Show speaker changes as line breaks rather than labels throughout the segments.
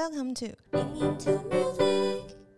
Welcome to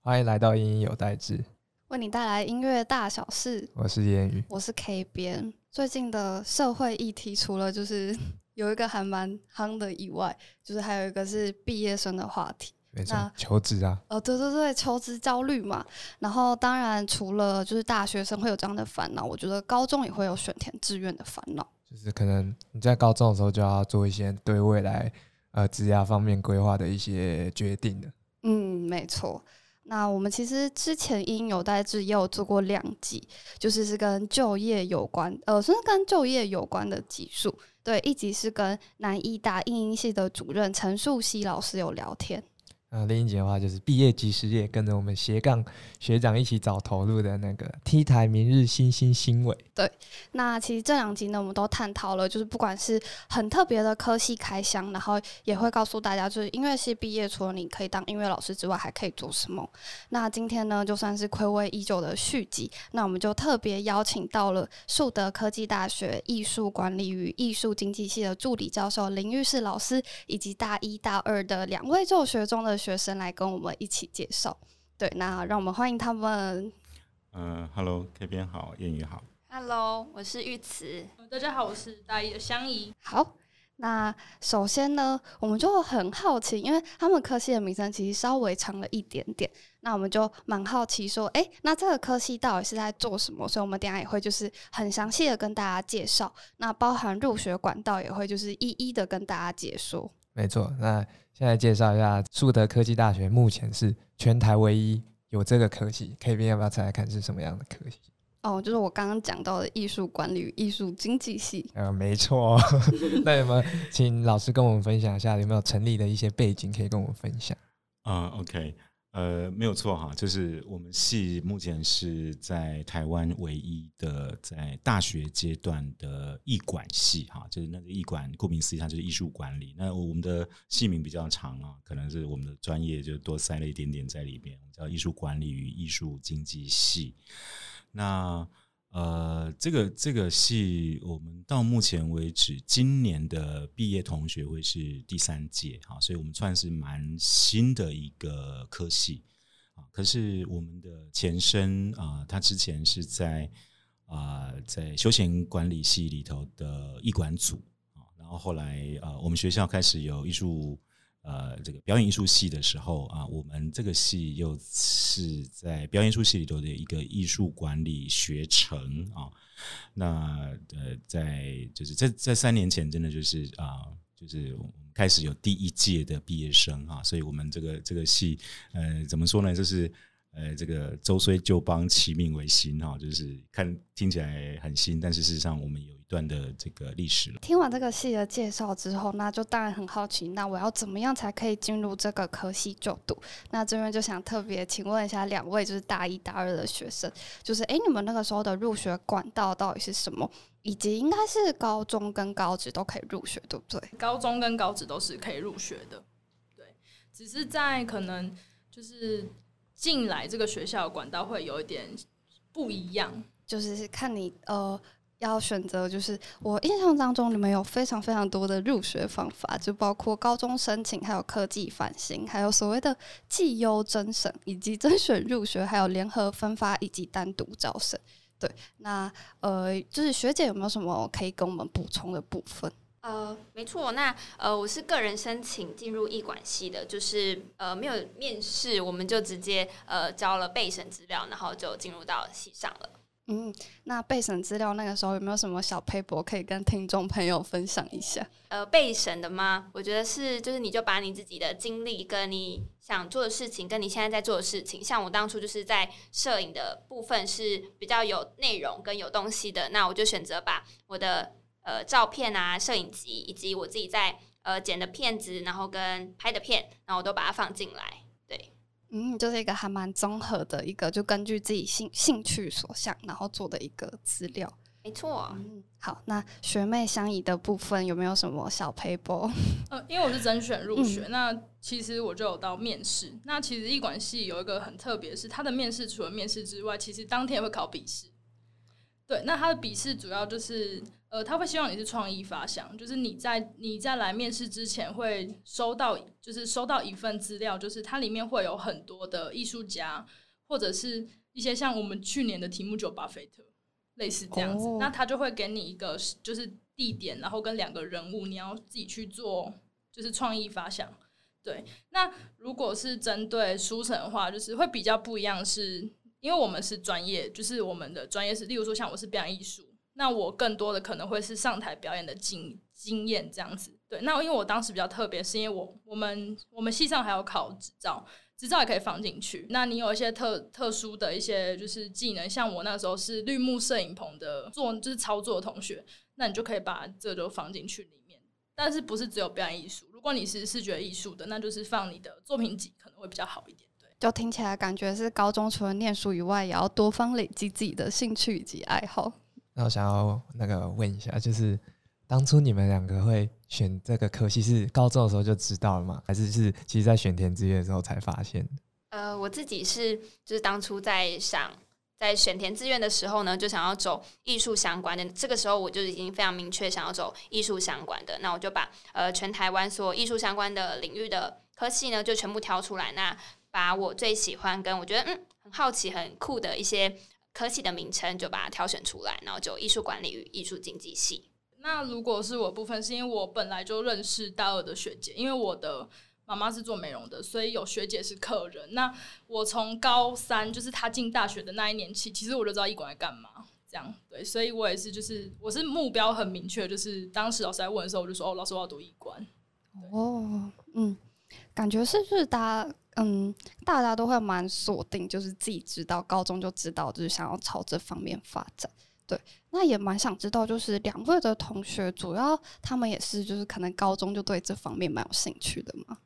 欢迎来到音音有代志，
为你带来音乐大小事。
我是烟雨。
我是 K 边。最近的社会议题，除了就是 有一个还蛮夯的以外，就是还有一个是毕业生的话题。
没错，求职啊，
呃，对对对，求职焦虑嘛。然后当然除了就是大学生会有这样的烦恼，我觉得高中也会有选填志愿的烦恼。
就是可能你在高中的时候就要做一些对未来呃职涯方面规划的一些决定的。
嗯，没错。那我们其实之前因有代志也有做过两集，就是是跟就业有关，呃，算是跟就业有关的集数。对，一集是跟南医大应音系的主任陈树熙老师有聊天。
那另一节的话就是毕业即失业，跟着我们斜杠学长一起找投入的那个 T 台明日新兴新伟。
那其实这两集呢，我们都探讨了，就是不管是很特别的科系开箱，然后也会告诉大家，就是音乐系毕业除了你可以当音乐老师之外，还可以做什么。那今天呢，就算是暌违已久的续集，那我们就特别邀请到了树德科技大学艺术管理与艺术经济系的助理教授林玉世老师，以及大一大二的两位就学中的学生来跟我们一起介绍。对，那让我们欢迎他们。
嗯、h e l l o K 边好，谚语好。
Hello，我是玉慈。
大家好，我是大一的香怡。
好，那首先呢，我们就很好奇，因为他们科系的名称其实稍微长了一点点，那我们就蛮好奇说，诶，那这个科系到底是在做什么？所以我们等下也会就是很详细的跟大家介绍，那包含入学管道也会就是一一的跟大家解说。
没错，那现在介绍一下树德科技大学，目前是全台唯一有这个科系。K B 要不要猜猜看是什么样的科系？
哦，就是我刚刚讲到的艺术管理与艺术经济系。
呃，没错。那有没有请老师跟我们分享一下，有没有成立的一些背景可以跟我们分享？
啊、o k 呃，没有错哈，就是我们系目前是在台湾唯一的在大学阶段的艺管系哈，就是那个艺管，顾名思义，它就是艺术管理。那我们的系名比较长啊，可能是我们的专业就多塞了一点点在里面，我们叫艺术管理与艺术经济系。那呃，这个这个系，我们到目前为止，今年的毕业同学会是第三届哈，所以我们算是蛮新的一个科系啊。可是我们的前身啊，他之前是在啊在休闲管理系里头的艺管组啊，然后后来呃，我们学校开始有艺术。呃，这个表演艺术系的时候啊，我们这个系又是在表演艺术系里头的一个艺术管理学程啊。那呃，在就是在在三年前，真的就是啊、就是我们开始有第一届的毕业生啊，所以我们这个这个系呃，怎么说呢？就是呃，这个周虽旧邦，其命为新哈、就是看听起来很新，但是事实上我们有段的这个历史了。
听完这个系的介绍之后，那就当然很好奇，那我要怎么样才可以进入这个科系就读？那这边就想特别请问一下两位，就是大一、大二的学生，就是诶，你们那个时候的入学管道到底是什么？以及应该是高中跟高职都可以入学，对不对？
高中跟高职都是可以入学的，对，只是在可能就是进来这个学校的管道会有一点不一样。
就是看你呃要选择，就是我印象当中你们有非常非常多的入学方法，就包括高中申请，还有科技返新，还有所谓的绩优甄审，以及甄选入学，还有联合分发以及单独招生。对，那呃，就是学姐有没有什么可以跟我们补充的部分？
呃，没错，那呃，我是个人申请进入艺管系的，就是呃没有面试，我们就直接呃交了备审资料，然后就进入到系上了。
嗯，那备审资料那个时候有没有什么小 paper 可以跟听众朋友分享一下？
呃，备审的吗？我觉得是，就是你就把你自己的经历跟你想做的事情，跟你现在在做的事情，像我当初就是在摄影的部分是比较有内容跟有东西的，那我就选择把我的呃照片啊、摄影集以及我自己在呃剪的片子，然后跟拍的片，然后我都把它放进来。对，
嗯，就是一个还蛮综合的一个，就根据自己兴兴趣所向，然后做的一个资料。
没错。
嗯，好，那学妹相宜的部分有没有什么小 paper？
呃，因为我是甄选入学，那其实我就有到面试。那其实艺管系有一个很特别，是它的面试除了面试之外，其实当天也会考笔试。对，那它的笔试主要就是呃，他会希望你是创意发想，就是你在你在来面试之前会收到，就是收到一份资料，就是它里面会有很多的艺术家，或者是一些像我们去年的题目就巴菲特，类似这样子，
哦。
那他就会给你一个就是地点，然后跟两个人物，你要自己去做，就是创意发想。对，那如果是针对书城的话，就是会比较不一样是，因为我们是专业，就是我们的专业是，例如说像我是表演艺术，那我更多的可能会是上台表演的经经验这样子。对，那因为我当时比较特别，是因为我我们我们系上还有考执照，执照也可以放进去。那你有一些特特殊的一些就是技能，像我那时候是绿幕摄影棚的做就是操作的同学，那你就可以把这个就放进去里面。但是不是只有表演艺术？如果你是视觉艺术的，那就是放你的作品集可能会比较好一点。对，
就听起来感觉是高中除了念书以外，也要多方累积自己的兴趣以及爱好。
那我想要那个问一下，就是当初你们两个会选这个科系，是高中的时候就知道了吗？还是是其实在选填志愿的时候才发现？
呃，我自己是就是当初在想在选填志愿的时候呢，就想要走艺术相关的。这个时候我就已经非常明确想要走艺术相关的，那我就把呃全台湾所有艺术相关的领域的科系呢，就全部挑出来。那把我最喜欢跟我觉得嗯很好奇、很酷的一些科系的名称，就把它挑选出来，然后就艺术管理与艺术经济系。
那如果是我部分，是因为我本来就认识大二的学姐，因为我的妈妈是做美容的，所以有学姐是客人。那我从高三，就是她进大学的那一年起，其实我就知道艺馆在干嘛。这样对，所以我也是，就是我是目标很明确，就是当时老师在问的时候，我就说哦，老师我要读艺馆。
哦，嗯，感觉是不是大家，嗯，大家都会蛮锁定，就是自己知道，高中就知道，就是想要朝这方面发展。对，那也蛮想知道，就是两位的同学，主要他们也是，就是可能高中就对这方面蛮有兴趣的嘛。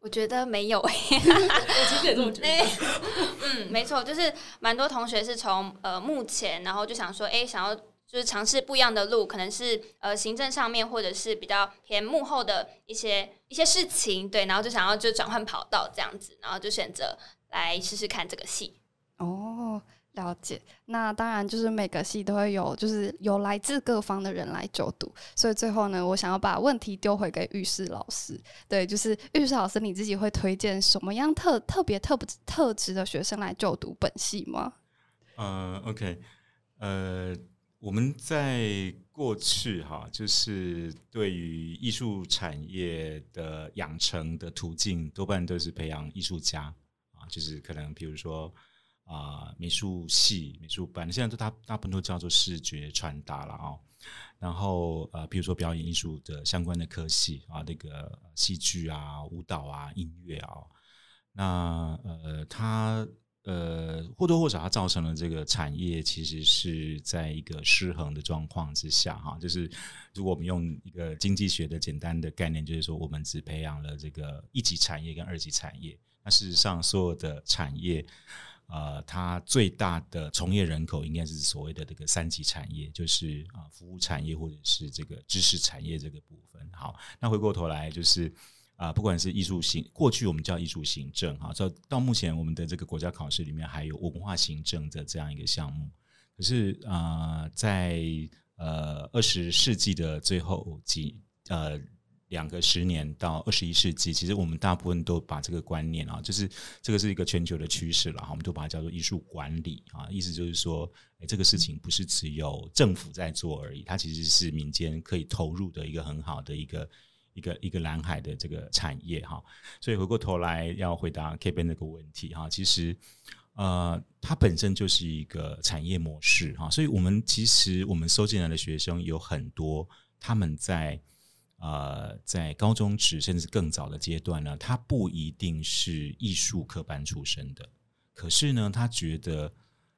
我觉得没有、
我其实也这么觉得。
嗯，没错，就是蛮多同学是从呃目前，然后就想说，哎，想要就是尝试不一样的路，可能是呃行政上面，或者是比较偏幕后的一些一些事情，对，然后就想要就转换跑道这样子，然后就选择来试试看这个戏。
哦，了解。那当然就是每个系都会有，就是有来自各方的人来就读。所以最后呢，我想要把问题丢回给玉士老师。对，就是玉士老师，你自己会推荐什么样特特别特特质的学生来就读本系吗？
呃，OK，呃，我们在过去哈，就是对于艺术产业的养成的途径，多半都是培养艺术家啊，就是可能比如说啊、美术系、美术班，现在都大大部分都叫做视觉传达了啊。然后呃，比如说表演艺术的相关的科系啊，那个戏剧啊、舞蹈啊、音乐啊，那呃，他呃或多或少它造成了这个产业其实是在一个失衡的状况之下哈。就是如果我们用一个经济学的简单的概念，就是说我们只培养了这个一级产业跟二级产业，那事实上所有的产业。呃，它最大的从业人口应该是所谓的这个三级产业，就是啊、服务产业或者是这个知识产业这个部分。好，那回过头来就是啊、不管是艺术行，过去我们叫艺术行政哈，到到目前我们的这个国家考试里面还有文化行政的这样一个项目。可是啊、在呃二十世纪的最后几呃两个十年到二十一世纪，其实我们大部分都把这个观念啊，就是这个是一个全球的趋势了哈，我们都把它叫做艺术管理啊，意思就是说，哎，这个事情不是只有政府在做而已，它其实是民间可以投入的一个很好的一个一个一个蓝海的这个产业哈。所以回过头来要回答 K 边那个问题哈，其实呃，它本身就是一个产业模式哈，所以我们其实我们收进来的学生有很多，他们在呃在高中职甚至更早的阶段呢，他不一定是艺术科班出身的，可是呢，他觉得。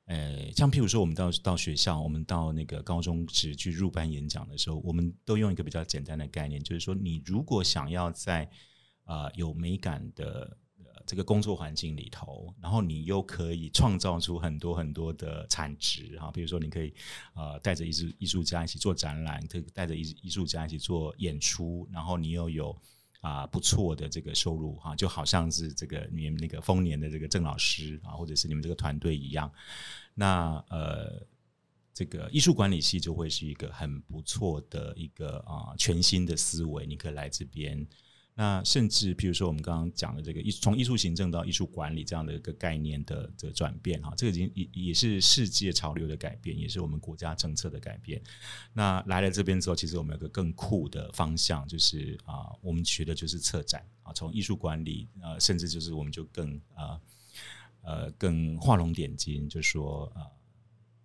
呃，像譬如说，我们到到学校，我们到那个高中时去入班演讲的时候，我们都用一个比较简单的概念，就是说，你如果想要在呃有美感的呃这个工作环境里头，然后你又可以创造出很多很多的产值哈，比如说你可以呃带着艺术艺术家一起做展览，可以带着艺艺术家一起做演出，然后你又有啊、不错的这个收入哈，就好像是这个你们那个丰年的这个郑老师啊，或者是你们这个团队一样。那呃，这个艺术管理系就会是一个很不错的一个啊全新的思维，你可以来这边。那甚至，譬如说我们刚刚讲的这个艺从艺术行政到艺术管理这样的一个概念的的转变，哈，这个已经也也是世界潮流的改变，也是我们国家政策的改变。那来了这边之后，其实我们有个更酷的方向，就是啊，我们学的就是策展啊，从艺术管理呃，甚至就是我们就更啊呃更画龙点睛，就说啊。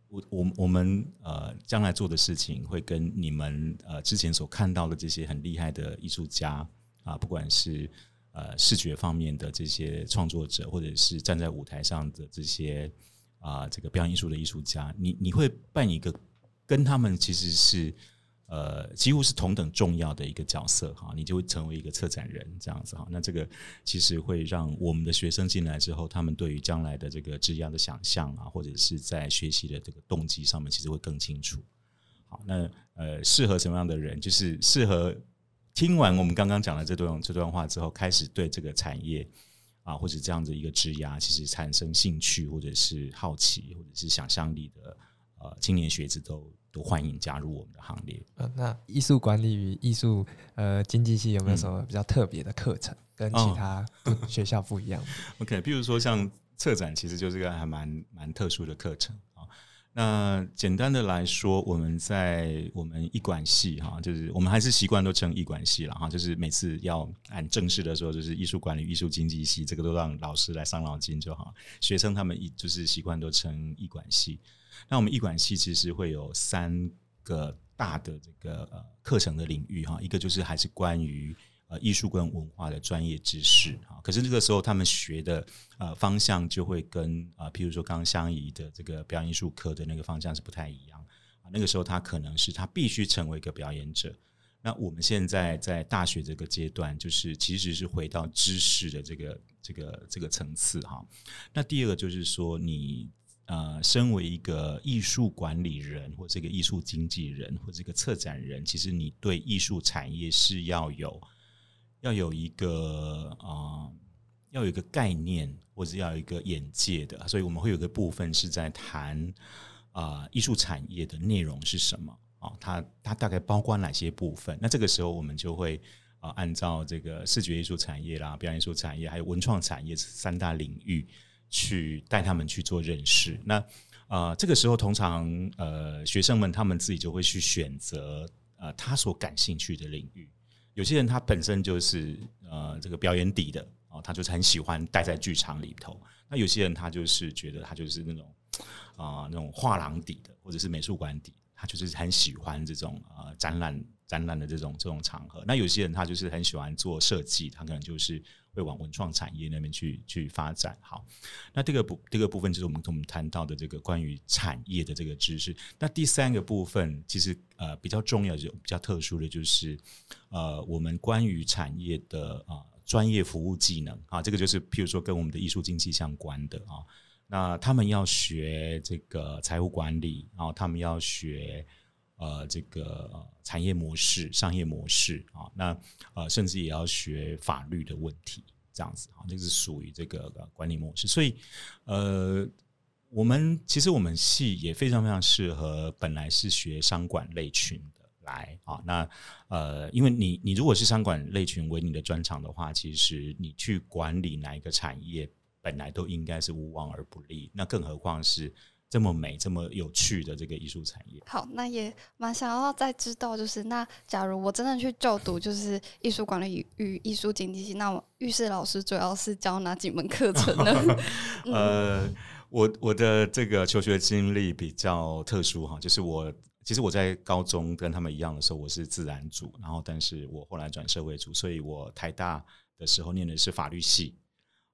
我我我们呃将来做的事情会跟你们呃之前所看到的这些很厉害的艺术家啊，不管是呃视觉方面的这些创作者，或者是站在舞台上的这些啊这个表演艺术的艺术家，你你会扮演一个跟他们其实是。呃，几乎是同等重要的一个角色哈，你就会成为一个策展人这样子哈。那这个其实会让我们的学生进来之后，他们对于将来的这个质押的想象啊，或者是在学习的这个动机上面，其实会更清楚。好，那呃，适合什么样的人？就是适合听完我们刚刚讲的这段这段话之后，开始对这个产业啊，或者这样的一个质押，其实产生兴趣，或者是好奇，或者是想象力的呃青年学子都。都欢迎加入我们的行列。
呃，那艺术管理与艺术呃经济系有没有什么比较特别的课程，跟其他 学校不一样
？OK，比如说像策展，其实就是个还蛮蛮特殊的课程啊。那简单的来说，我们在我们艺管系哈，就是我们还是习惯都称艺管系了哈，就是每次要按正式的说，就是艺术管理、艺术经济系，这个都让老师来伤脑筋就好。学生他们一就是习惯都称艺管系。那我们艺管系其实会有三个大的这个呃课程的领域哈，一个就是还是关于呃艺术跟文化的专业知识啊，可是这个时候他们学的呃方向就会跟啊，譬如说刚刚相宜的这个表演艺术科的那个方向是不太一样啊，那个时候他可能是他必须成为一个表演者。那我们现在在大学这个阶段，就是其实是回到知识的这个这个这个层次哈。那第二个就是说你。呃，身为一个艺术管理人，或这个艺术经纪人，或这个策展人，其实你对艺术产业是要有要有一个啊，要有一个概念，或者要有一个眼界的。所以我们会有个部分是在谈啊，艺术产业的内容是什么啊？它它大概包括哪些部分？那这个时候我们就会啊，按照这个视觉艺术产业啦、表演艺术产业还有文创产业三大领域。去带他们去做认识，那啊，这个时候通常呃，学生们他们自己就会去选择呃他所感兴趣的领域。有些人他本身就是呃这个表演底的啊，他就是很喜欢待在剧场里头。那有些人他就是觉得他就是那种啊那种画廊底的，或者是美术馆底，他就是很喜欢这种呃展览展览的这种这种场合。那有些人他就是很喜欢做设计，他可能就是。会往文创产业那边去去发展。好，那这个部这个部分就是我们跟我们谈到的这个关于产业的这个知识。那第三个部分其实呃比较重要就比较特殊的就是呃我们关于产业的啊专业服务技能啊，这个就是譬如说跟我们的艺术经济相关的啊，那他们要学这个财务管理，然后他们要学。呃，这个产业模式、商业模式啊，那呃，甚至也要学法律的问题，这样子啊，那是属于这个管理模式。所以，呃，我们其实我们系也非常非常适合本来是学商管类群的来啊。那呃，因为你你如果是商管类群为你的专长的话，其实你去管理哪一个产业，本来都应该是无往而不利。那更何况是。这么美、这么有趣的这个艺术产业，
好，那也蛮想要再知道，就是那假如我真的去就读，就是艺术管理与艺术经济系，那我玉士老师主要是教哪几门课程呢？
呃，我我的这个求学经历比较特殊哈，就是我其实我在高中跟他们一样的时候，我是自然组，然后但是我后来转社会组，所以我台大的时候念的是法律系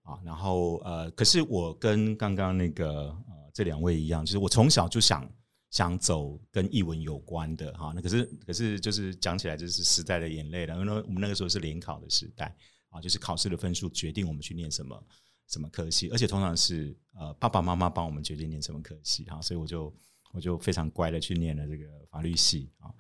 啊，然后呃，可是我跟刚刚那个。这两位一样，就是我从小就想想走跟译文有关的哈，那可是可是就是讲起来就是时代的眼泪了，因为我们那个时候是联考的时代啊，就是考试的分数决定我们去念什么什么科系，而且通常是呃爸爸妈妈帮我们决定念什么科系哈，所以我就我就非常乖的去念了这个法律系啊。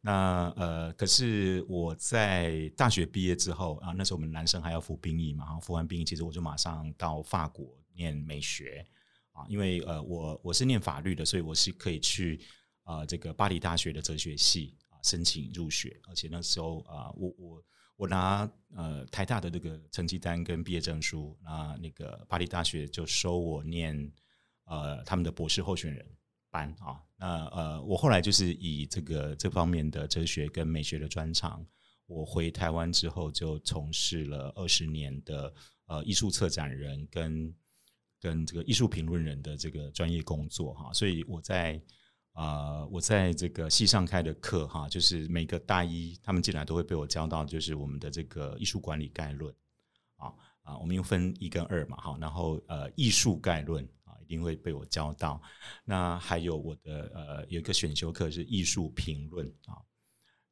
那呃，可是我在大学毕业之后啊，那时候我们男生还要服兵役嘛，然后服完兵役，其实我就马上到法国念美学。啊，因为呃，我我是念法律的，所以我是可以去呃这个巴黎大学的哲学系啊申请入学，而且那时候啊、我我我拿呃台大的这个成绩单跟毕业证书，那那个巴黎大学就收我念呃他们的博士候选人班啊。那呃我后来就是以这个这方面的哲学跟美学的专长，我回台湾之后就从事了二十年的呃艺术策展人跟跟这个艺术评论人的这个专业工作哈，所以我在呃我在这个系上开的课哈，就是每个大一他们进来都会被我教到，就是我们的这个艺术管理概论啊啊，我们又分一跟二嘛哈，然后呃艺术概论啊一定会被我教到，那还有我的呃有一个选修课是艺术评论啊。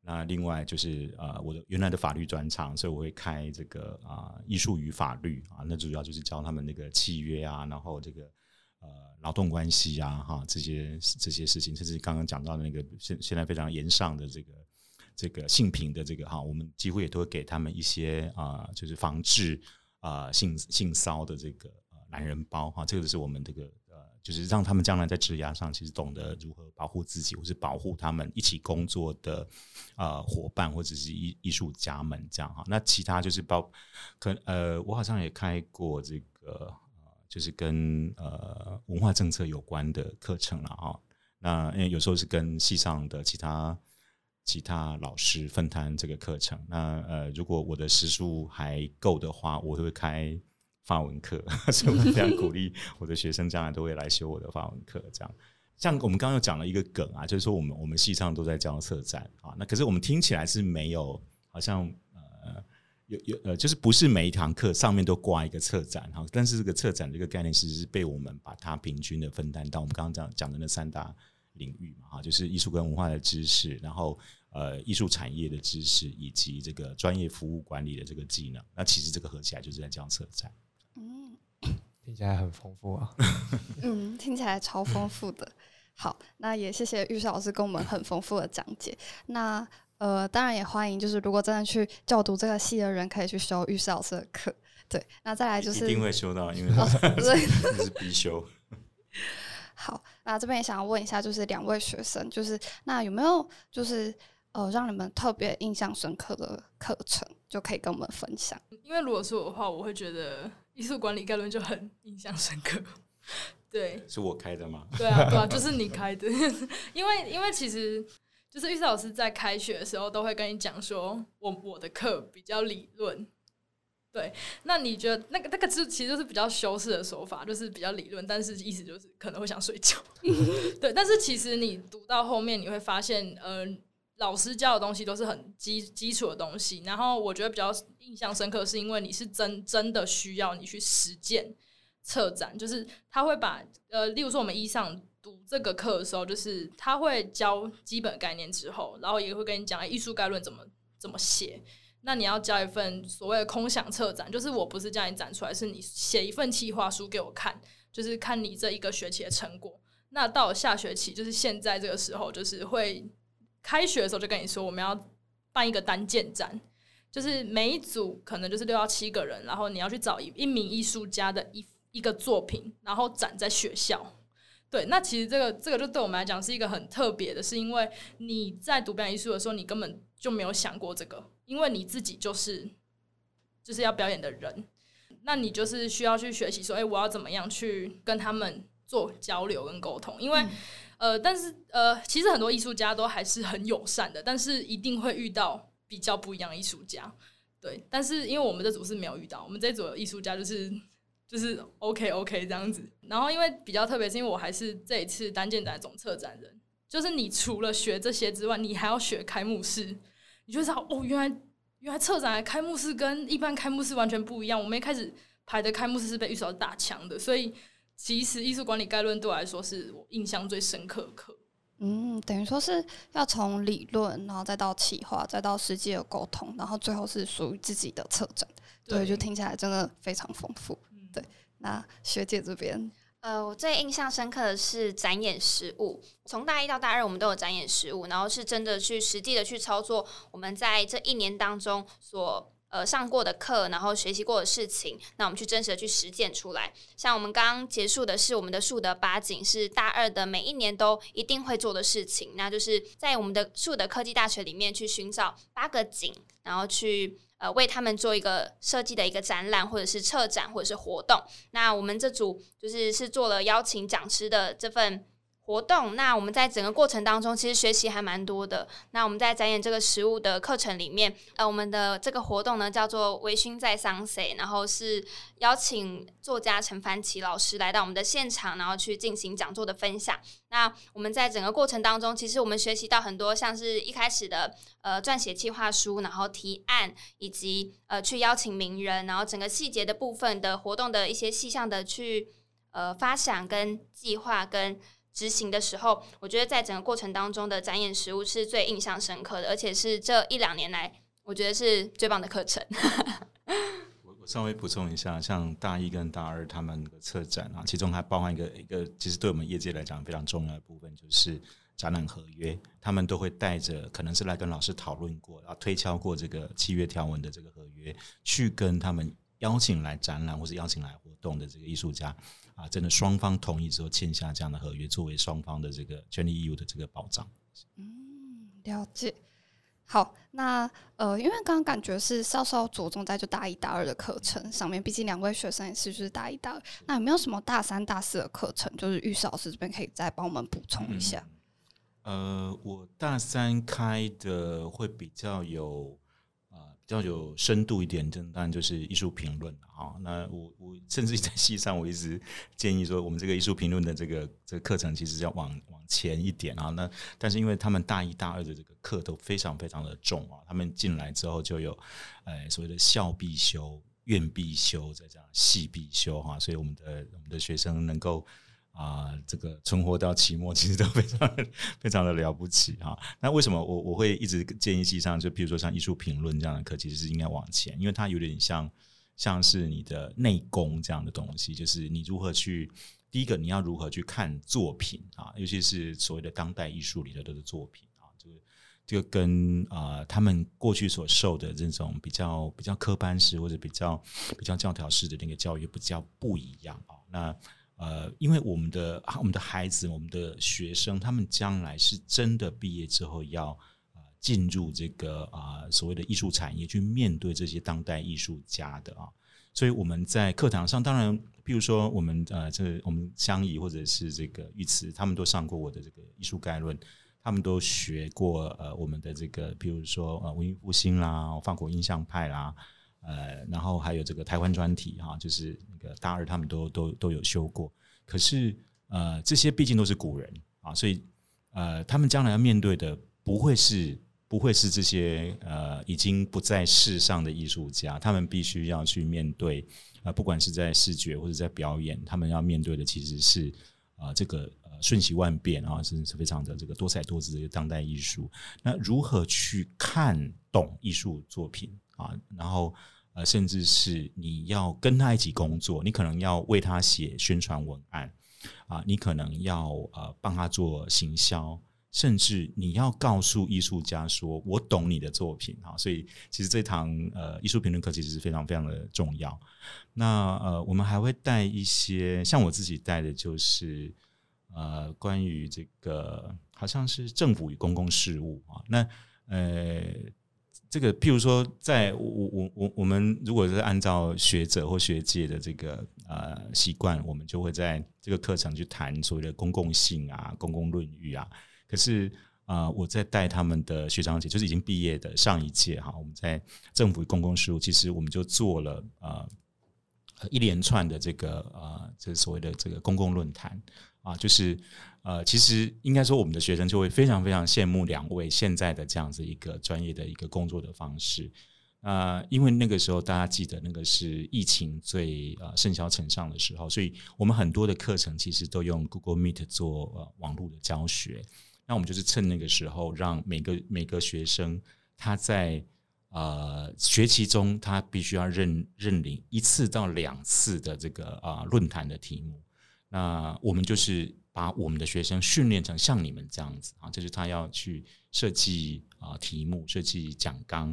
那另外就是呃，我的原来的法律专长，所以我会开这个啊、艺术与法律啊，那主要就是教他们那个契约啊，然后这个呃劳动关系啊哈这些这些事情，甚至刚刚讲到的那个现现在非常严上的这个这个性平的这个哈，我们几乎也都会给他们一些啊、就是防治啊、性性骚的这个呃懒人包哈，这个是我们这个，就是让他们将来在职涯上其实懂得如何保护自己，或是保护他们一起工作的呃伙伴或者是艺艺术家们这样哈。那其他就是包可呃，我好像也开过这个呃，就是跟呃文化政策有关的课程了哈。那因为有时候是跟系上的其他其他老师分摊这个课程。那呃，如果我的时数还够的话，我会开法文课，所以我非常鼓励我的学生将来都会来修我的法文课。这样，像我们刚刚又讲了一个梗啊，就是说我们我们系上都在教策展啊，那可是我们听起来是没有，好像呃。有有呃，就是不是每一堂课上面都挂一个策展哈，但是这个策展这个概念其实是被我们把它平均的分担到我们刚刚讲讲的那三大领域嘛哈，就是艺术跟文化的知识，然后呃艺术产业的知识，以及这个专业服务管理的这个技能。那其实这个合起来就是在教策展。
嗯
听起来很丰富啊。
嗯，听起来超丰富的。好，那也谢谢玉石老师跟我们很丰富的讲解。那呃，当然也欢迎，就是如果真的去就读这个系的人，可以去修玉石老师的课。对，那再来就是
一定会修到，因为 这是必修。
好，那这边也想要问一下，就是两位学生，就是那有没有就是呃让你们特别印象深刻的课程，就可以跟我们分享？
因为如果是我的话，我会觉得艺术管理概论就很印象深刻。对，
是我开的吗？
对啊，对啊，就是你开的，因为因为其实就是玉石老师在开学的时候都会跟你讲说，我我的课比较理论。对，那你觉得那个那个是其实就是比较修饰的手法，就是比较理论，但是意思就是可能会想睡觉。对，但是其实你读到后面，你会发现，呃，老师教的东西都是很基基础的东西。然后我觉得比较印象深刻，是因为你是真真的需要你去实践策展，就是他会把呃，例如说我们一上读这个课的时候，就是他会教基本概念之后，然后也会跟你讲艺术概论怎么怎么写。那你要交一份所谓的空想策展，就是我不是叫你展出来，是你写一份计划书给我看，就是看你这一个学期的成果。那到下学期，就是现在这个时候，就是会开学的时候就跟你说，我们要办一个单件展，就是每一组可能就是六到七个人，然后你要去找一一名艺术家的一一个作品，然后展在学校。对，那其实这个这个就对我们来讲是一个很特别的，是因为你在读表演艺术的时候，你根本就没有想过这个，因为你自己就是就是要表演的人，那你就是需要去学习说，哎、我要怎么样去跟他们做交流跟沟通，因为、呃，但是呃，其实很多艺术家都还是很友善的，但是一定会遇到比较不一样的艺术家，对，但是因为我们这组是没有遇到，我们这组的艺术家就是就是 OK OK 这样子。然后因为比较特别，是因为我还是这一次单件展总策展人，就是你除了学这些之外，你还要学开幕式，你就知道哦，原来原来策展的开幕式跟一般开幕式完全不一样。我们一开始排的开幕式是被玉手打枪的，所以其实艺术管理概论对我来说是我印象最深刻的课。
嗯，等于说是要从理论，然后再到企划，再到实际的沟通，然后最后是属于自己的策展。对，就听起来真的非常丰富。
嗯
对那学姐这边，
呃，我最印象深刻的是展演实物。从大一到大二，我们都有展演实物，然后是真的去实际的去操作我们在这一年当中所呃上过的课，然后学习过的事情，那我们去真实的去实践出来。像我们刚刚结束的是我们的树德八景，是大二的每一年都一定会做的事情，那就是在我们的树德科技大学里面去寻找八个景，然后去。呃，为他们做一个设计的一个展览，或者是策展，或者是活动。那我们这组就是是做了邀请讲师的这份。活动，那我们在整个过程当中，其实学习还蛮多的。那我们在展演这个食物的课程里面，呃，我们的这个活动呢叫做“微醺在桑塞”，然后是邀请作家陈凡奇老师来到我们的现场，然后去进行讲座的分享。那我们在整个过程当中，其实我们学习到很多，像是一开始的呃撰写计划书，然后提案，以及呃去邀请名人，然后整个细节的部分的活动的一些细项的去呃发想跟计划跟。执行的时候，我觉得在整个过程当中的展演实物是最印象深刻的，而且是这一两年来我觉得是最棒的课程。
我我稍微补充一下，像大一跟大二他们的策展啊，其中还包含一个一个，其实对我们业界来讲非常重要的部分，就是展览合约。他们都会带着，可能是来跟老师讨论过，然后推敲过这个契约条文的这个合约，去跟他们邀请来展览或者邀请来活动的这个艺术家。啊，真的双方同意之后签下这样的合约，作为双方的这个权利义务的这个保障。
嗯，了解。好，那呃，因为刚刚感觉是稍稍着重在就大一、大二的课程上面，毕竟两位学生也是就是大一、大二。那有没有什么大三、大四的课程？就是玉石老师这边可以再帮我们补充一下。
呃，我大三开的会比较有。要有深度一点，当然就是艺术评论啊。那我我甚至在戏上，我一直建议说，我们这个艺术评论的这个这个课程，其实要往往前一点啊。那但是因为他们大一、大二的这个课都非常非常的重啊，他们进来之后就有呃所谓的校必修、院必修，再加上系必修哈，所以我们的我们的学生能够。啊，这个存活到期末其实都非常非常的了不起哈。那为什么我我会一直建议系上，就比如说像艺术评论这样的课，其实是应该往前，因为它有点像像是你的内功这样的东西，就是你如何去第一个你要如何去看作品啊，尤其是所谓的当代艺术里的这个作品啊，这个这个跟啊他们过去所受的这种比较比较科班式或者比较比较教条式的那个教育比较不一样啊，那。呃，因为我们的我们的孩子，我们的学生，他们将来是真的毕业之后要呃进入这个啊所谓的艺术产业，去面对这些当代艺术家的啊，所以我们在课堂上，当然，比如说我们呃这我们相宜或者是这个玉慈，他们都上过我的这个艺术概论，他们都学过呃我们的这个，比如说呃文艺复兴啦，法国印象派啦。呃，然后还有这个台湾专题哈，就是大二他们都都都有修过。可是呃，这些毕竟都是古人啊，所以呃，他们将来要面对的不会是不会是这些呃已经不在世上的艺术家，他们必须要去面对啊，不管是在视觉或者在表演，他们要面对的其实是啊这个呃瞬息万变啊，甚至是非常的这个多彩多姿的当代艺术。那如何去看懂艺术作品啊？然后呃，甚至是你要跟他一起工作，你可能要为他写宣传文案啊，你可能要呃帮他做行销，甚至你要告诉艺术家说：“我懂你的作品。”哈，所以其实这堂呃艺术评论课其实是非常非常的重要。那呃，我们还会带一些，像我自己带的就是呃关于这个好像是政府与公共事务啊，那呃。这个，譬如说，在我我我我们如果是按照学者或学界的这个呃习惯，我们就会在这个课程去谈所谓的公共性啊、公共论语啊。可是啊，我在带他们的学长姐，就是已经毕业的上一届哈，我们在政府公共事务，其实我们就做了呃一连串的这个呃这所谓的这个公共论坛啊，就是。呃，其实应该说，我们的学生就会非常非常羡慕两位现在的这样子一个专业的一个工作的方式。啊，因为那个时候大家记得，那个是疫情最呃盛嚣尘上的时候，所以我们很多的课程其实都用 Google Meet 做呃网络的教学。那我们就是趁那个时候，让每个每个学生他在呃学期中，他必须要认认领一次到两次的这个啊论坛的题目。那我们就是。把我们的学生训练成像你们这样子啊，这是他要去设计啊题目、设计讲纲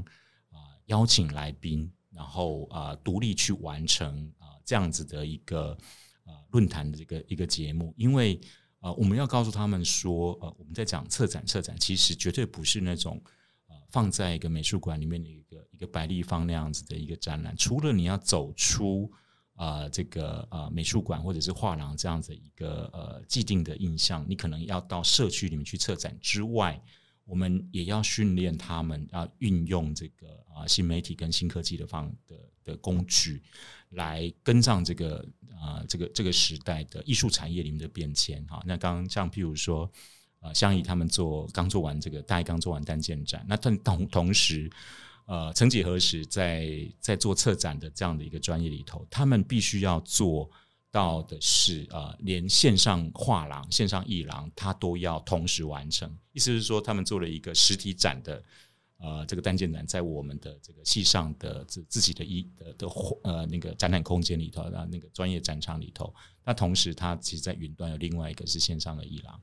啊，邀请来宾，然后啊独立去完成啊这样子的一个呃论坛的这个一个节目，因为呃我们要告诉他们说，呃我们在讲策展，策展其实绝对不是那种呃放在一个美术馆里面的一个一个白立方那样子的一个展览，除了你要走出。啊，这个呃美术馆或者是画廊这样子一个呃既定的印象，你可能要到社区里面去策展之外，我们也要训练他们要运用这个啊新媒体跟新科技的方的的工具，来跟上这个啊这个这个时代的艺术产业里面的变迁哈。那刚像譬如说，呃，相宜他们做刚做完这个大一刚做完单件展，那同同同时。呃，曾几何时，在在做策展的这样的一个专业里头，他们必须要做到的是，呃，连线上画廊、线上艺廊，他都要同时完成。意思是说，他们做了一个实体展的，呃，这个单件展，在我们的这个系上的自自己的一的的呃那个展览空间里头，那那个专业展场里头，那同时，它其实在云端有另外一个是线上的艺廊。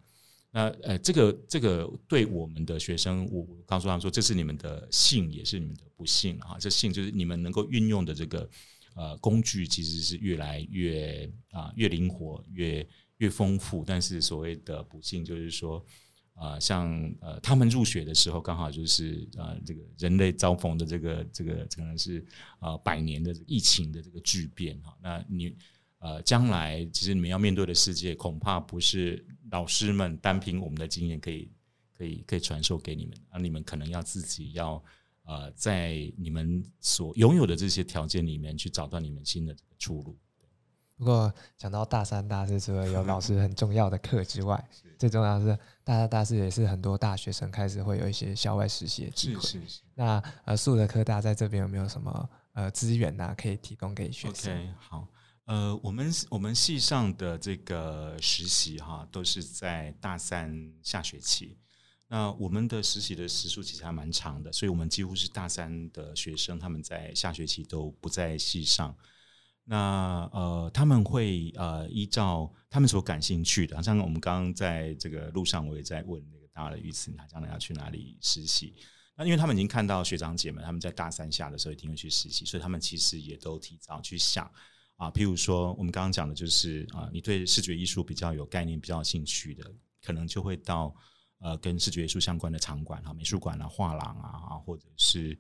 那呃，这个这个对我们的学生，我告诉他们说，这是你们的幸，也是你们的不幸啊。这幸就是你们能够运用的这个呃工具，其实是越来越啊越灵活，越越丰富。但是所谓的不幸，就是说啊，像呃他们入学的时候，刚好就是啊这个人类遭逢的这个这个可能是啊百年的疫情的这个巨变哈。那你。呃，将来其实你们要面对的世界，恐怕不是老师们单凭我们的经验可以可以可以传授给你们，而你们可能要自己要呃，在你们所拥有的这些条件里面去找到你们新的这个出路。
不过讲到大三、大四，除了有老师很重要的课之外，最重要的是大三、大四也是很多大学生开始会有一些校外实习的机会。
是是是。
那呃，树德科大在这边有没有什么呃资源呐，可以提供给学生
？OK，好。呃，我们我们系上的这个实习哈，都是在大三下学期。那我们的实习的时数其实还蛮长的，所以我们几乎是大三的学生，他们在下学期都不在系上。那呃，他们会呃依照他们所感兴趣的，像我们刚刚在这个路上，我也在问那个大二的鱼慈，他将来要去哪里实习？那因为他们已经看到学长姐们他们在大三下的时候一定会去实习，所以他们其实也都提早去想。啊，譬如说，我们刚刚讲的就是啊，你对视觉艺术比较有概念、比较有兴趣的，可能就会到呃跟视觉艺术相关的场馆哈，美术馆啊、画廊啊，或者是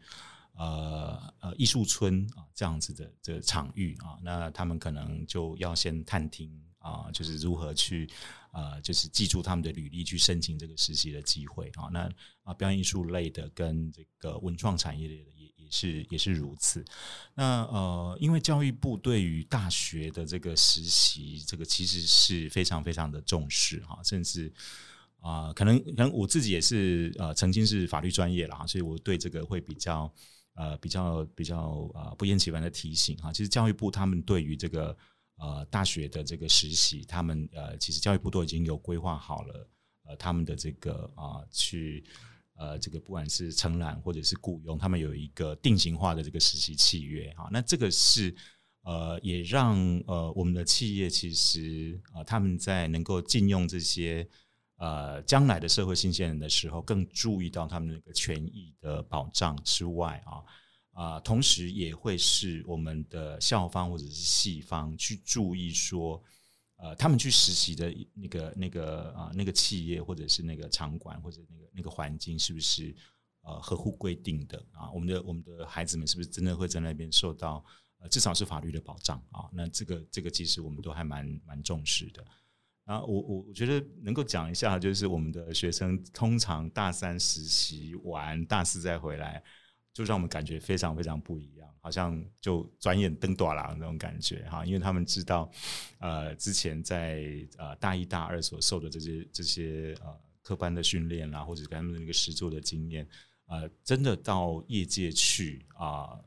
呃呃艺术村啊这样子的这个场域啊，那他们可能就要先探听啊，就是如何去呃，就是记住他们的履历去申请这个实习的机会啊。那啊，表演艺术类的跟这个文创产业类的。是也是如此，那呃，因为教育部对于大学的这个实习，这个其实是非常非常的重视哈，甚至啊，可能可能我自己也是呃，曾经是法律专业了哈，所以我对这个会比较呃比较比较呃不厌其烦的提醒哈，其实教育部他们对于这个呃大学的这个实习，他们呃其实教育部都已经有规划好了呃他们的这个啊去。呃，这个不管是承揽或者是雇佣，他们有一个定型化的这个实习契约哈。那这个是呃，也让呃我们的企业其实呃他们在能够禁用这些呃将来的社会新鲜人的时候，更注意到他们那个权益的保障之外啊啊，同时也会是我们的校方或者是系方去注意说。呃，他们去实习的那个、那个啊，那个企业或者是那个场馆或者那个那个环境，是不是呃合乎规定的啊？我们的我们的孩子们是不是真的会在那边受到呃至少是法律的保障啊？那这个这个其实我们都还蛮蛮重视的。啊，我我我觉得能够讲一下，就是我们的学生通常大三实习完，大四再回来。就让我们感觉非常非常不一样，好像就转眼登短廊那种感觉哈，因为他们知道，呃，之前在呃大一大二所受的这些这些呃科班的训练啦，或者跟他们的那个实作的经验，呃，真的到业界去啊，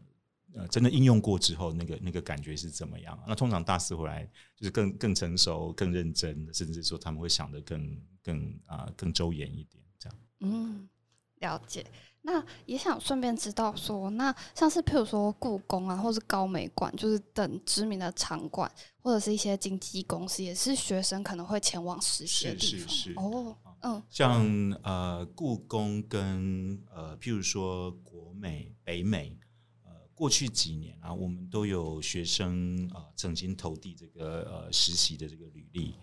呃，真的应用过之后，那个那个感觉是怎么样？那通常大四回来就是更更成熟、更认真，甚至说他们会想的更更啊更周延一点，这样。
嗯，了解。那也想顺便知道说，那像是譬如说故宫啊，或是高美馆，就是等知名的场馆，或者是一些经纪公司，也是学生可能会前往实习的地方。哦，嗯，
像呃故宫跟呃譬如说国美、北美呃过去几年啊，我们都有学生啊、呃曾经投递这个呃实习的这个履历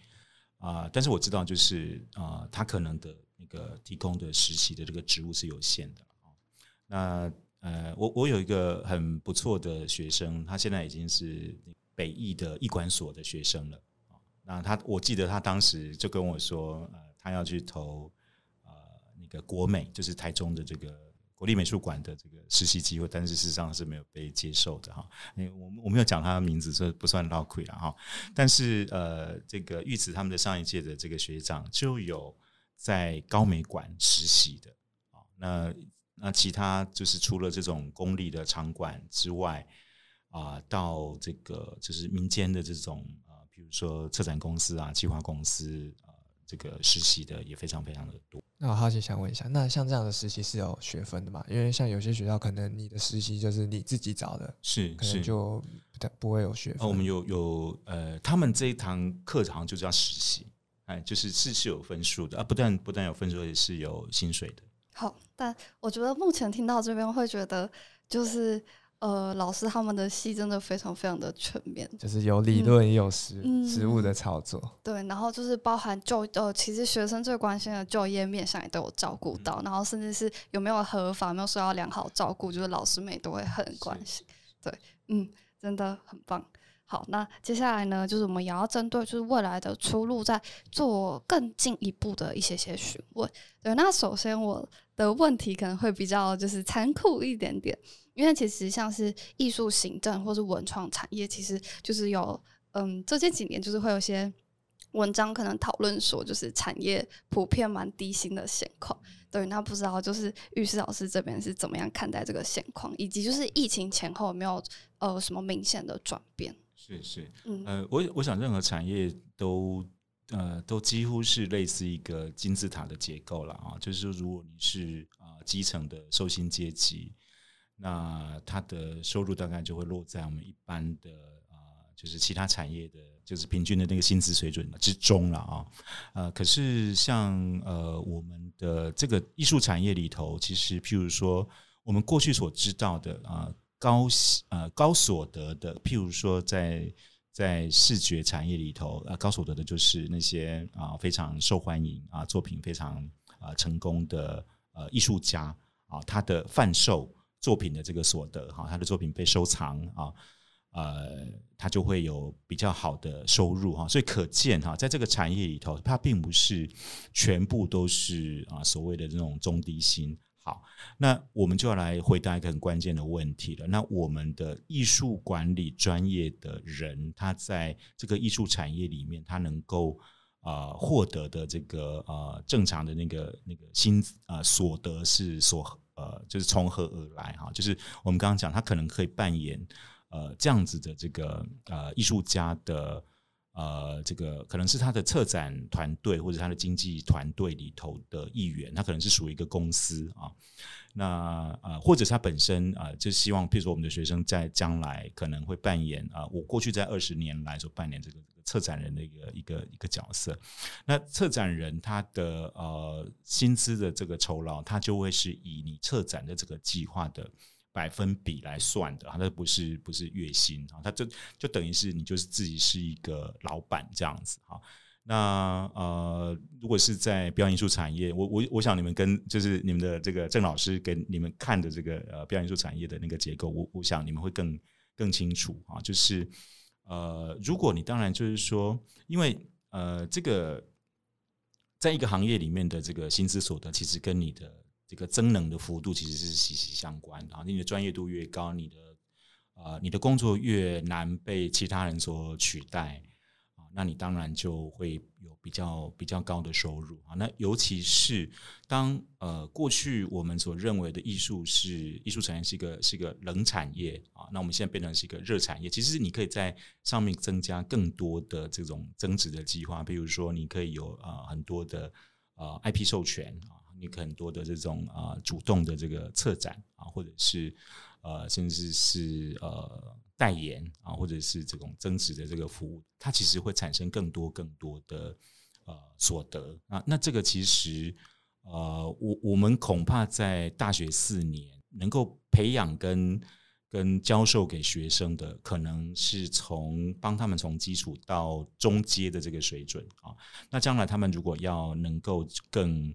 啊、但是我知道就是啊、他可能的那个提供的实习的这个职务是有限的。那呃，我我有一个很不错的学生，他现在已经是北艺的艺管所的学生了啊。那他我记得他当时就跟我说，呃，他要去投呃那个国美，就是台中的这个国立美术馆的这个实习机会，但是事实上是没有被接受的哈。因为我我没有讲他的名字，所以不算捞亏了哈。但是呃，这个玉子他们的上一届的这个学长就有在高美馆实习的啊。那那其他就是除了这种公立的场馆之外啊、到这个就是民间的这种啊，比如说策展公司啊、计划公司啊，这个实习的也非常非常的多。
那我好奇想问一下，那像这样的实习是有学分的吗？因为像有些学校可能你的实习就是你自己找的，可
是可
能就不太不会有学分。
哦，我们有有呃，他们这一堂课好像就叫实习，哎，就是是是有分数的啊，不但不但有分数，也是有薪水的。
好，但我觉得目前听到这边会觉得，就是呃，老师他们的戏真的非常非常的全面，
就是有理论也有实、
嗯
实物的操作。
对，然后就是包含就呃，其实学生最关心的就业面向也都有照顾到，然后甚至是有没有合法，有没有受到良好照顾，就是老师们也都会很关心。对，嗯，真的很棒。好，那接下来呢，就是我们也要针对就是未来的出路，再做更进一步的一些些询问。对，那首先我的问题可能会比较就是残酷一点点，因为其实像是艺术行政或是文创产业，其实就是有嗯，最近几年就是会有些文章可能讨论说，就是产业普遍蛮低薪的现况。对，那不知道就是玉师老师这边是怎么样看待这个现况，以及就是疫情前后有没有呃什么明显的转变？
是是，
嗯
呃，我我想任何产业都呃都几乎是类似一个金字塔的结构了啊，就是说如果你是啊、呃基层的受薪阶级，那他的收入大概就会落在我们一般的啊、就是其他产业的，就是平均的那个薪资水准之中了啊。呃，可是像呃我们的这个艺术产业里头，其实譬如说我们过去所知道的啊、高呃高所得的，譬如说在在视觉产业里头啊、高所得的就是那些啊、非常受欢迎啊作品非常啊、成功的呃艺术家啊，他的贩售作品的这个所得哈、他的作品被收藏啊。呃，他就会有比较好的收入哈，所以可见哈，在这个产业里头，它并不是全部都是啊所谓的这种中低薪。好，那我们就要来回答一个很关键的问题了。那我们的艺术管理专业的人，他在这个艺术产业里面，他能够啊、呃获得的这个呃正常的那个那个薪、呃所得是所呃就是从何而来哈？就是我们刚刚讲，他可能可以扮演呃这样子的这个呃艺术家的。呃，这个可能是他的策展团队或者他的经纪团队里头的一员，他可能是属于一个公司啊。那呃，或者他本身啊、就希望，譬如说我们的学生在将来可能会扮演啊、我过去在二十年来所扮演这个策展人的一个一个一个角色。那策展人他的呃薪资的这个酬劳，他就会是以你策展的这个计划的。百分比来算的，它不是不是月薪啊，它就就等于是你就是自己是一个老板这样子哈。那呃，如果是在表演艺术产业，我我我想你们跟就是你们的这个郑老师给你们看的这个呃表演艺术产业的那个结构，我我想你们会更更清楚啊。就是呃，如果你当然就是说，因为呃这个在一个行业里面的这个薪资所得，其实跟你的这个增能的幅度其实是息息相关的啊。你的专业度越高，你的呃你的工作越难被其他人所取代啊，那你当然就会有比较比较高的收入啊。那尤其是当呃过去我们所认为的艺术是艺术产业是一个是一个冷产业啊，那我们现在变成是一个热产业。其实你可以在上面增加更多的这种增值的计划，比如说你可以有呃很多的呃 IP 授权啊。你很多的这种啊、主动的这个策展啊，或者是呃甚至是呃代言啊，或者是这种增值的这个服务，它其实会产生更多更多的呃所得啊。那这个其实呃我我们恐怕在大学四年能够培养跟跟教授给学生的，可能是从帮他们从基础到中阶的这个水准啊。那将来他们如果要能够更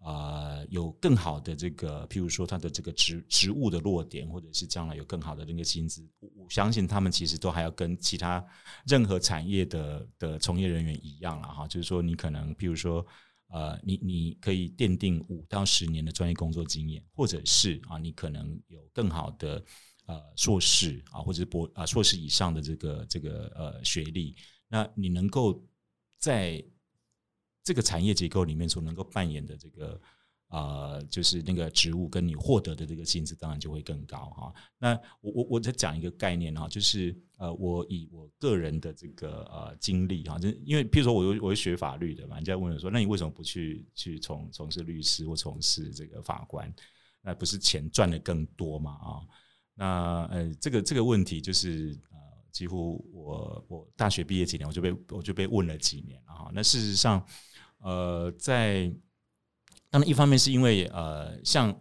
啊有更好的这个，譬如说他的这个职职务的落点，或者是将来有更好的那个薪资，我相信他们其实都还要跟其他任何产业的的从业人员一样了哈。就是说，你可能譬如说。呃，你你可以奠定五到十年的专业工作经验，或者是啊，你可能有更好的呃硕士啊，或者是博啊硕士以上的这个这个呃学历，那你能够在这个产业结构里面所能够扮演的这个。呃，就是那个职务跟你获得的这个薪资，当然就会更高哈。那我我我再讲一个概念哈，就是呃，我以我个人的这个呃经历哈，就因为譬如说我我我是学法律的嘛，人家问我说，那你为什么不去去从从事律师或从事这个法官？那不是钱赚的更多嘛啊？那呃，这个这个问题就是呃，几乎我我大学毕业几年，我就被我就被问了几年了哈。那事实上，呃，在当然，一方面是因为呃，像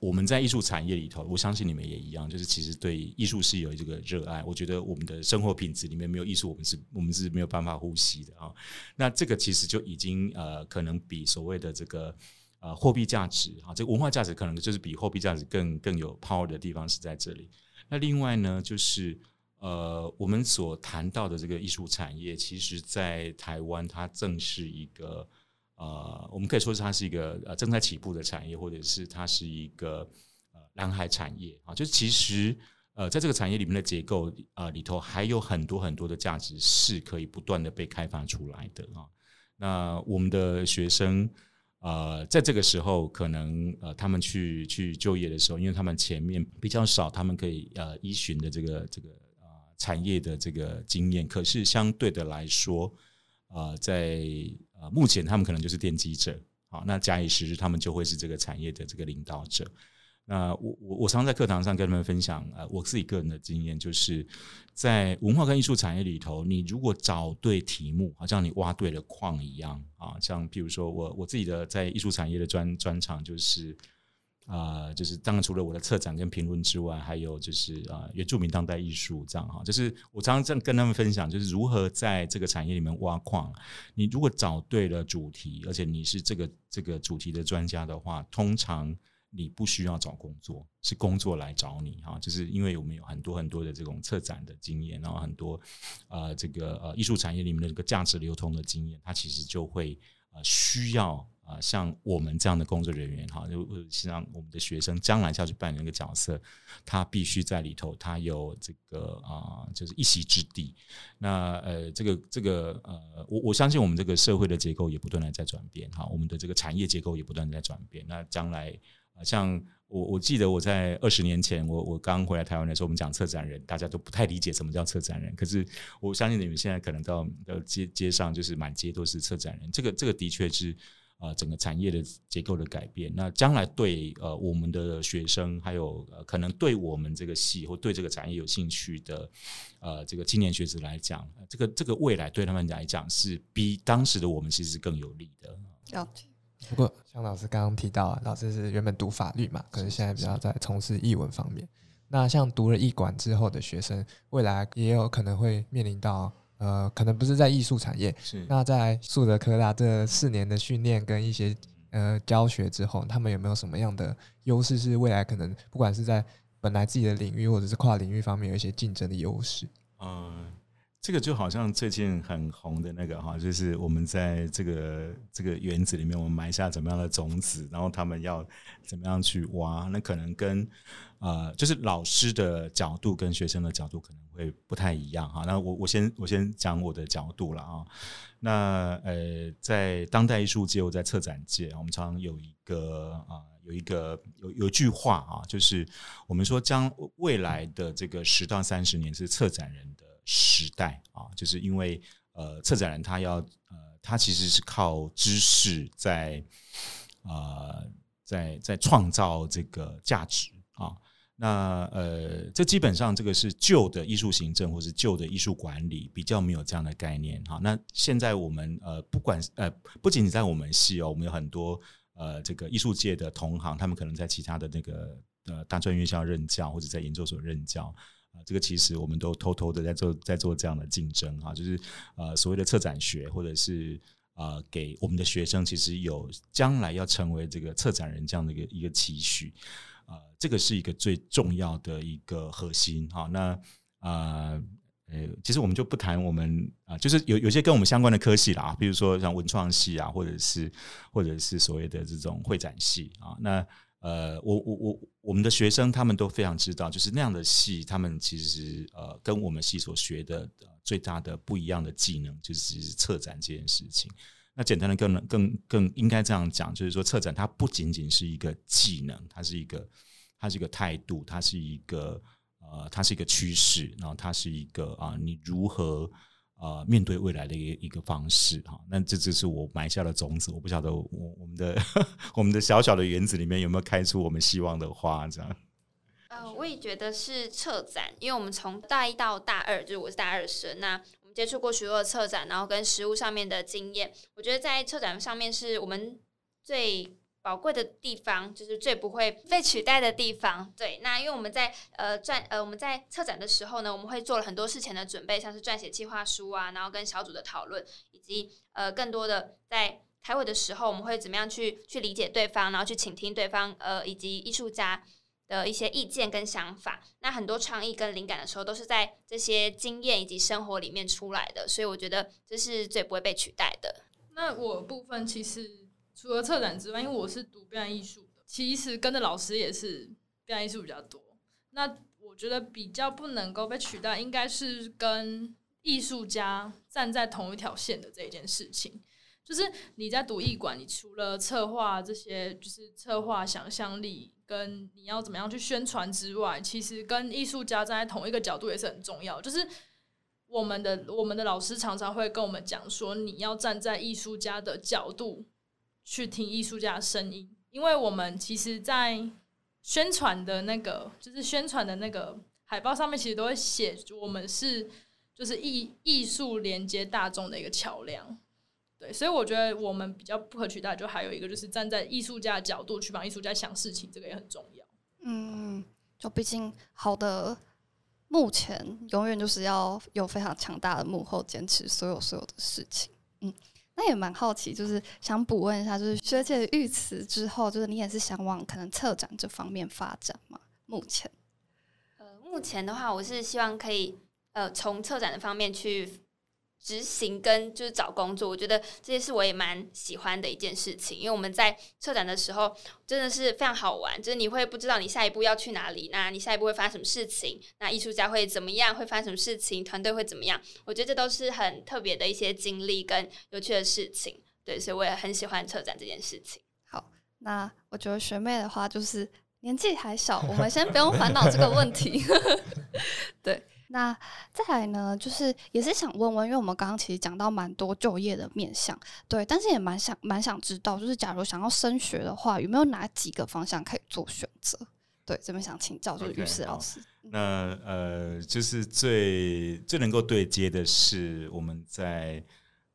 我们在艺术产业里头，我相信你们也一样，就是其实对艺术是有这个热爱。我觉得我们的生活品质里面没有艺术，我们是我们是没有办法呼吸的啊。那这个其实就已经呃，可能比所谓的这个呃货币价值啊，这个文化价值可能就是比货币价值更更有 power 的地方是在这里。那另外呢，就是呃，我们所谈到的这个艺术产业，其实在台湾它正是一个。呃，我们可以说是它是一个呃正在起步的产业，或者是它是一个呃蓝海产业啊。就是其实呃在这个产业里面的结构啊里头，还有很多很多的价值是可以不断的被开发出来的啊。那我们的学生呃在这个时候，可能呃他们去去就业的时候，因为他们前面比较少，他们可以呃依循的这个这个呃产业的这个经验，可是相对的来说啊在啊，目前他们可能就是奠基者，好，那假以时日，他们就会是这个产业的这个领导者。那我我我常在课堂上跟他们分享，呃，我自己个人的经验，就是在文化跟艺术产业里头，你如果找对题目，好像你挖对了矿一样啊，像譬如说我我自己的在艺术产业的专专长就是。啊，就是当然除了我的策展跟评论之外，还有就是啊，原住民当代艺术这样哈，就是我常常这样跟他们分享，就是如何在这个产业里面挖矿。你如果找对了主题，而且你是这个这个主题的专家的话，通常你不需要找工作，是工作来找你哈。就是因为我们有很多很多的这种策展的经验，然后很多啊这个呃艺术产业里面的这个价值流通的经验，它其实就会呃需要。啊，像我们这样的工作人员哈，就像我们的学生将来要去扮演一个角色，他必须在里头，他有这个啊，就是一席之地。那呃，这个这个呃，我我相信我们这个社会的结构也不断的在转变哈，我们的这个产业结构也不断的在转变。那将来啊，像我我记得我在二十年前，我我刚回来台湾的时候，我们讲策展人，大家都不太理解什么叫策展人。可是我相信你们现在可能到到街街上，就是满街都是策展人。这个这个的确是。啊，整个产业的结构的改变，那将来对呃我们的学生，还有呃可能对我们这个系或对这个产业有兴趣的呃这个青年学子来讲，这个这个未来对他们来讲是比当时的我们其实更有利的。
了解。
不过像老师刚刚提到，啊老师是原本读法律嘛，可是现在比较在从事译文方面。那像读了译馆之后的学生，未来也有可能会面临到。呃，可能不是在艺术产业，
是
那在树德科大这四年的训练跟一些呃教学之后，他们有没有什么样的优势？是未来可能不管是在本来自己的领域或者是跨领域方面有一些竞争的优势？
嗯，这个就好像最近很红的那个哈，就是我们在这个这个园子里面，我们埋下怎么样的种子，然后他们要怎么样去挖，那可能跟。呃，就是老师的角度跟学生的角度可能会不太一样哈。那我我先我先讲我的角度了啊。那呃，在当代艺术界，我在策展界，我们常常有一个啊，有一个有有句话啊，就是我们说将未来的这个十到三十年是策展人的时代啊，就是因为呃，策展人他要呃，他其实是靠知识在呃，在在创造这个价值啊。那呃，这基本上这个是旧的艺术行政或是旧的艺术管理比较没有这样的概念哈。那现在我们呃，不管呃，不仅仅在我们系哦，我们有很多呃这个艺术界的同行，他们可能在其他的那个呃大专院校任教或者在研究所任教啊，这个其实我们都偷偷的在做在做这样的竞争啊，就是呃所谓的策展学或者是呃给我们的学生其实有将来要成为这个策展人这样的一个一个期许呃，这个是一个最重要的一个核心哈。那呃。呃，其实我们就不谈我们啊，就是有有些跟我们相关的科系啦，比如说像文创系啊，或者是或者是所谓的这种会展系啊。那呃，我我我我们的学生他们都非常知道，就是那样的戏，他们其实呃跟我们系所学的最大的不一样的技能，就是策展这件事情。那简单的更更更应该这样讲，就是说策展它不仅仅是一个技能，它是一个它是一个态度，它是一个。呃，它是一个趋势，然后它是一个啊，你如何呃面对未来的一个一个方式哈？那这只是我埋下的种子，我不晓得我我们的 我们的小小的园子里面有没有开出我们希望的花这样。
呃，我也觉得是策展，因为我们从大一到大二，就是我是大二生，那我们接触过许多的策展，然后跟实物上面的经验，我觉得在策展上面是我们最。宝贵的地方就是最不会被取代的地方。对，那因为我们在呃撰呃我们在策展的时候呢，我们会做了很多事前的准备，像是撰写计划书啊，然后跟小组的讨论，以及呃更多的在开会的时候，我们会怎么样去去理解对方，然后去倾听对方呃以及艺术家的一些意见跟想法。那很多创意跟灵感的时候，都是在这些经验以及生活里面出来的，所以我觉得这是最不会被取代的。
那我部分其实。除了策展之外，因为我是读表演艺术的，其实跟着老师也是表演艺术比较多。那我觉得比较不能够被取代，应该是跟艺术家站在同一条线的这一件事情。就是你在读艺馆，你除了策划这些，就是策划想象力跟你要怎么样去宣传之外，其实跟艺术家站在同一个角度也是很重要。就是我们的我们的老师常常会跟我们讲说，你要站在艺术家的角度。去听艺术家的声音，因为我们其实，在宣传的那个，就是宣传的那个海报上面，其实都会写我们是就是艺艺术连接大众的一个桥梁。对，所以我觉得我们比较不可取代，就还有一个就是站在艺术家的角度去帮艺术家想事情，这个也很重要。
嗯，就毕竟好的目前永远就是要有非常强大的幕后坚持所有所有的事情。嗯。那也蛮好奇，就是想补问一下，就是学姐遇词之后，就是你也是想往可能策展这方面发展吗？目前，
呃，目前的话，我是希望可以呃从策展的方面去。执行跟就是找工作，我觉得这些是我也蛮喜欢的一件事情。因为我们在策展的时候真的是非常好玩，就是你会不知道你下一步要去哪里，那你下一步会发生什么事情，那艺术家会怎么样，会发生什么事情，团队会怎么样？我觉得这都是很特别的一些经历跟有趣的事情。对，所以我也很喜欢策展这件事情。
好，那我觉得学妹的话就是年纪还小，我们先不用烦恼这个问题。对。那再来呢，就是也是想问问，因为我们刚刚其实讲到蛮多就业的面向，对，但是也蛮想蛮想知道，就是假如想要升学的话，有没有哪几个方向可以做选择？对，这边想请教就是于适老师。
那呃，就是最最能够对接的是我们在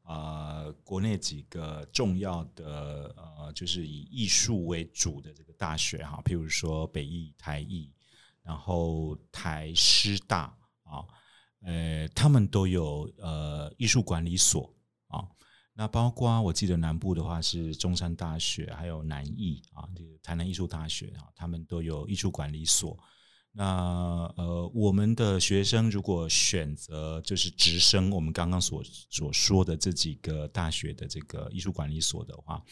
啊国内几个重要的呃，就是以艺术为主的这个大学哈，譬如说北艺、台艺，然后台师大。啊，呃，他们都有呃艺术管理所啊，那包括我记得南部的话是中山大学，还有南艺啊，这个台南艺术大学啊，他们都有艺术管理所。那呃，我们的学生如果选择就是直升我们刚刚所所说的这几个大学的这个艺术管理所的话，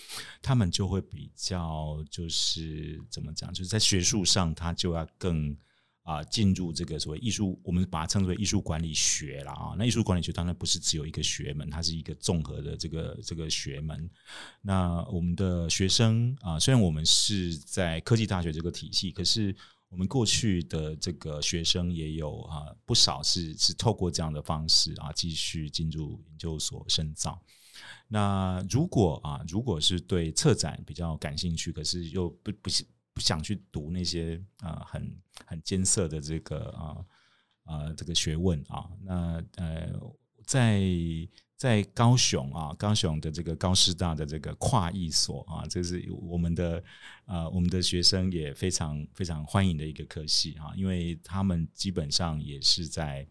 他们就会比较就是怎么讲，就是在学术上他就要更。啊，进入这个所谓艺术，我们把它称之为艺术管理学了啊。那艺术管理学当然不是只有一个学门，它是一个综合的这个这个学门。那我们的学生啊，虽然我们是在科技大学这个体系，可是我们过去的这个学生也有啊不少是是透过这样的方式啊继续进入研究所深造。那如果啊，如果是对策展比较感兴趣，可是又不不是。不想去读那些啊很很艰涩的这个啊啊这个学问啊，那呃在在高雄啊，高雄的这个高师大的这个跨艺所啊，这是我们的呃我们的学生也非常非常欢迎的一个科系啊，因为他们基本上也是在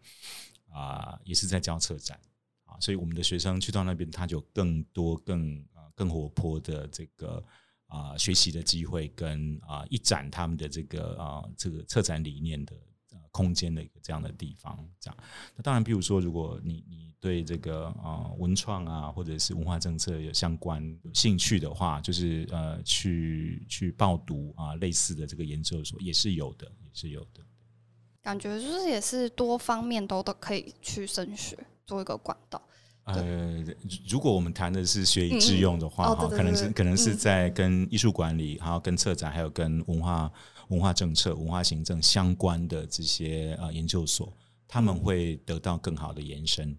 啊也是在教策展啊，所以我们的学生去到那边，他就更多更啊更活泼的这个啊学习的机会，跟啊一展他们的这个啊这个策展理念的。空间的一个这样的地方，这样。那当然，比如说，如果你你对这个啊文创啊，或者是文化政策有相关有兴趣的话，就是呃去去报读啊类似的这个研究所也是有的，也是有的。
感觉就是也是多方面都都可以去升学，做一个管道。
呃，如果我们谈的是学以致用的话，哈，可能是可能是在跟艺术管理，还有跟策展，还有跟文化。文化政策、文化行政相关的这些呃研究所，他们会得到更好的延伸。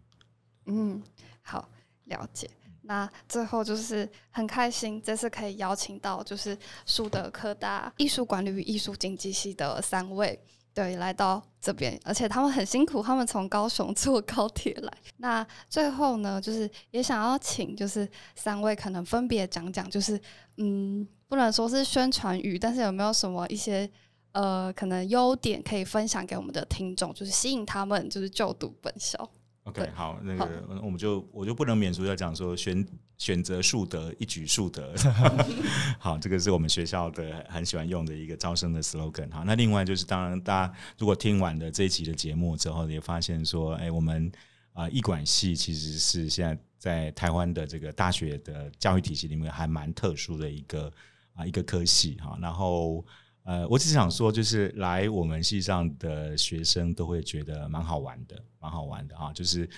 嗯，好，了解。那最后就是很开心，这次可以邀请到就是树德科大艺术管理与艺术经济系的三位，对，来到这边，而且他们很辛苦，他们从高雄 坐高铁来。那最后呢，就是也想要请就是三位可能分别讲讲，就是嗯。不能说是宣传语，但是有没有什么一些呃可能优点可以分享给我们的听众，就是吸引他们就是就读本校
？OK，好，那个我们就我就不能免俗要讲说选选择树德一举数德。好，这个是我们学校的很喜欢用的一个招生的 slogan。好，那另外就是当然大家如果听完了这一集的节目之后，也发现说，哎，我们啊艺管系其实是现在在台湾的这个大学的教育体系里面还蛮特殊的一个。啊，一个科系哈，然后呃，我只是想说，就是来我们系上的学生都会觉得蛮好玩的，蛮好玩的哈。就是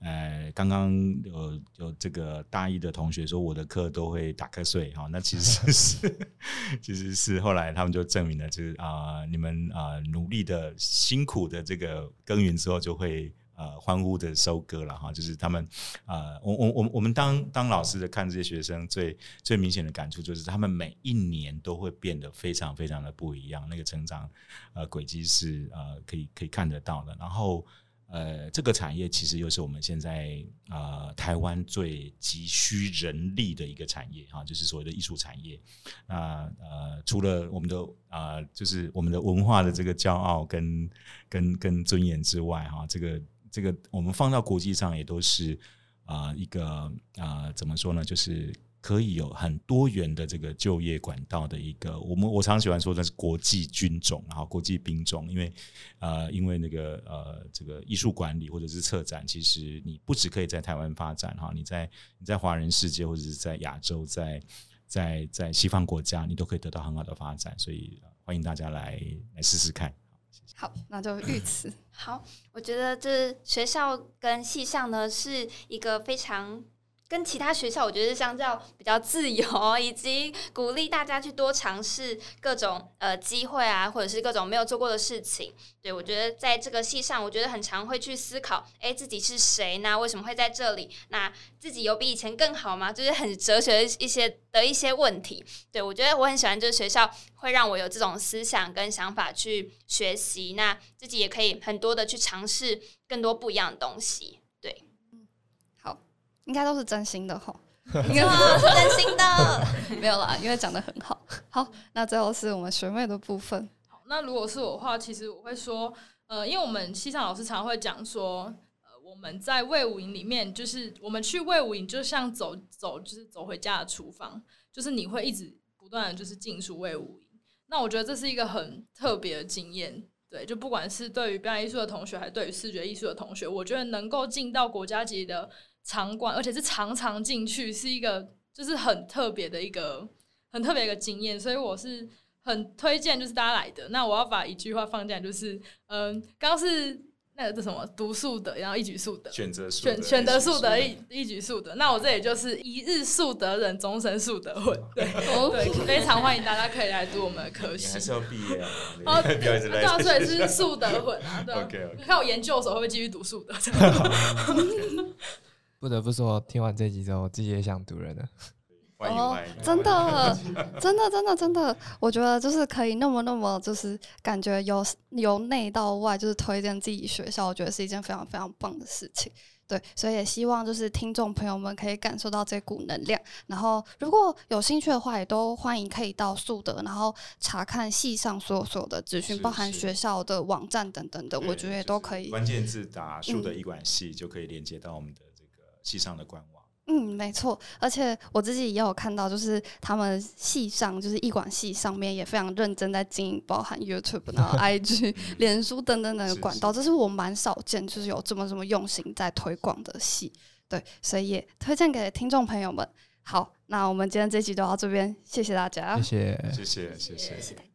呃，刚刚有有这个大一的同学说，我的课都会打瞌睡哈，那其实是 其实是后来他们就证明了，就是啊，你们啊努力的辛苦的这个耕耘之后，就会。呃，欢呼的收割了哈，就是他们，呃，我我我我们当当老师的看这些学生，最最明显的感触就是，他们每一年都会变得非常非常的不一样，那个成长呃轨迹是呃可以可以看得到的。然后呃，这个产业其实又是我们现在呃台湾最急需人力的一个产业哈，就是所谓的艺术产业。那呃，除了我们的呃，就是我们的文化的这个骄傲跟跟跟尊严之外哈，这个。这个我们放到国际上也都是啊一个啊怎么说呢？就是可以有很多元的这个就业管道的一个。我们我常喜欢说的是国际军种，然后国际兵种，因为呃因为那个呃这个艺术管理或者是策展，其实你不只可以在台湾发展哈，你在你在华人世界或者是在亚洲，在在在西方国家，你都可以得到很好的发展。所以欢迎大家来来试试看。
好，那就预此。
好，我觉得这学校跟系上呢是一个非常。跟其他学校，我觉得是相较比较自由，以及鼓励大家去多尝试各种呃机会啊，或者是各种没有做过的事情。对我觉得在这个系上，我觉得很常会去思考，哎，自己是谁呢？为什么会在这里？那自己有比以前更好吗？就是很哲学的一些的一些问题。对我觉得我很喜欢，就是学校会让我有这种思想跟想法去学习，那自己也可以很多的去尝试更多不一样的东西。
应该都是真心的哈，
应该是真心的，
没有啦，因为讲的很好。好，那最后是我们学妹的部分。
好，那如果是我的话，其实我会说，呃，因为我们西上老师常会讲说，呃，我们在魏武营里面，就是我们去魏武营，就像走走，就是走回家的厨房，就是你会一直不断的就是进出魏武营。那我觉得这是一个很特别的经验，对，就不管是对于表演艺术的同学，还是对于视觉艺术的同学，我觉得能够进到国家级的。场馆，而且是常常进去，是一个就是很特别的一个很特别一个经验，所以我是很推荐就是大家来的。那我要把一句话放进来，就是嗯，刚刚是那个这什么读数的，然后一举数的
选择
选选择数的一一举数的。那我这也就是一日数得人，终身数得混。对对，非常欢迎大家可以来读我们的科系。
还是要毕业啊？
哦，对啊，所以是数得混啊。对，你看我研究的时候会不会继续读数的？
不得不说，听完这集之后，自己也想读人了。
哦，
真的，真的，真的，真的，我觉得就是可以那么那么，就是感觉由由内到外，就是推荐自己学校，我觉得是一件非常非常棒的事情。对，所以也希望就是听众朋友们可以感受到这股能量。然后如果有兴趣的话，也都欢迎可以到树德，然后查看系上所有所有的资讯，包含学校的网站等等的，我觉得也都可以。
关键字打树的
嗯
医管系就可以连接到我们的这个系上的官网。
嗯，没错，而且我自己也有看到，就是他们系上，就是艺管系上面也非常认真在经营，包含 YouTube、然后 IG、脸书等等等的管道，这是我蛮少见，就是有这么这么用心在推广的系。对，所以也推荐给听众朋友们。好，那我们今天这集就到这边，谢谢大家。
谢谢。
谢谢，谢谢
谢谢大家。